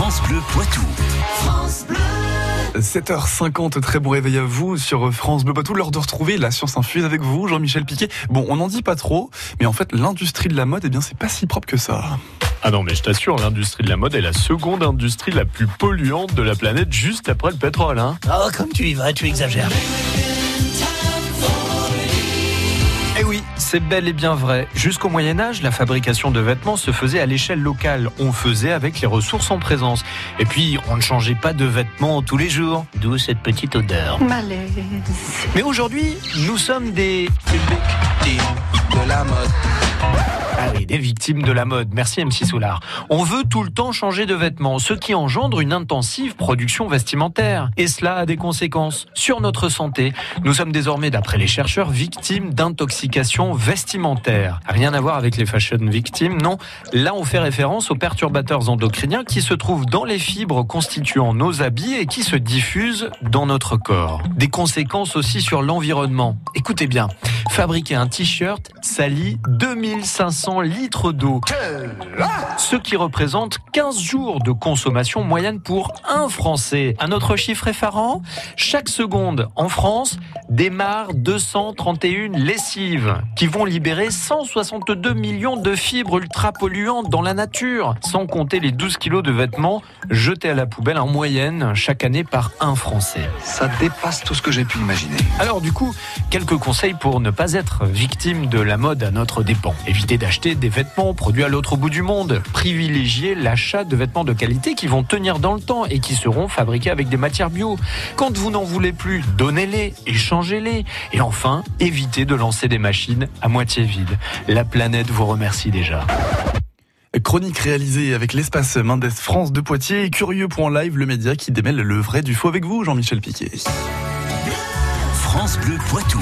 France Bleu Poitou. 7h50, très bon réveil à vous sur France Bleu Poitou. L'heure de retrouver la science infuse avec vous, Jean-Michel Piquet. Bon, on n'en dit pas trop, mais en fait, l'industrie de la mode, eh bien, c'est pas si propre que ça. Ah non, mais je t'assure, l'industrie de la mode est la seconde industrie la plus polluante de la planète, juste après le pétrole. Hein. Oh, comme tu y vas, tu exagères. C'est bel et bien vrai. Jusqu'au Moyen Âge, la fabrication de vêtements se faisait à l'échelle locale. On faisait avec les ressources en présence. Et puis, on ne changeait pas de vêtements tous les jours. D'où cette petite odeur. Malaise. Mais aujourd'hui, nous sommes des... De la mode. Ah oui, des victimes de la mode. Merci MC Solar. On veut tout le temps changer de vêtements, ce qui engendre une intensive production vestimentaire. Et cela a des conséquences sur notre santé. Nous sommes désormais, d'après les chercheurs, victimes d'intoxication vestimentaire. Rien à voir avec les fashion victimes, non. Là, on fait référence aux perturbateurs endocriniens qui se trouvent dans les fibres constituant nos habits et qui se diffusent dans notre corps. Des conséquences aussi sur l'environnement. Écoutez bien, fabriquer un t-shirt salit 2500 litres d'eau. Ce qui représente 15 jours de consommation moyenne pour un Français. Un autre chiffre effarant, chaque seconde en France démarre 231 lessives qui vont libérer 162 millions de fibres ultra polluantes dans la nature, sans compter les 12 kilos de vêtements jetés à la poubelle en moyenne chaque année par un Français. Ça dépasse tout ce que j'ai pu imaginer. Alors du coup, quelques conseils pour ne pas être victime de la mode à notre dépens. Évitez d'acheter des vêtements produits à l'autre bout du monde. Privilégiez l'achat de vêtements de qualité qui vont tenir dans le temps et qui seront fabriqués avec des matières bio. Quand vous n'en voulez plus, donnez-les, échangez-les. Et enfin, évitez de lancer des machines à moitié vides. La planète vous remercie déjà. Chronique réalisée avec l'espace Mendes France de Poitiers et Curieux.live, live, le média qui démêle le vrai du faux avec vous, Jean-Michel Piquet. France Bleu Poitou.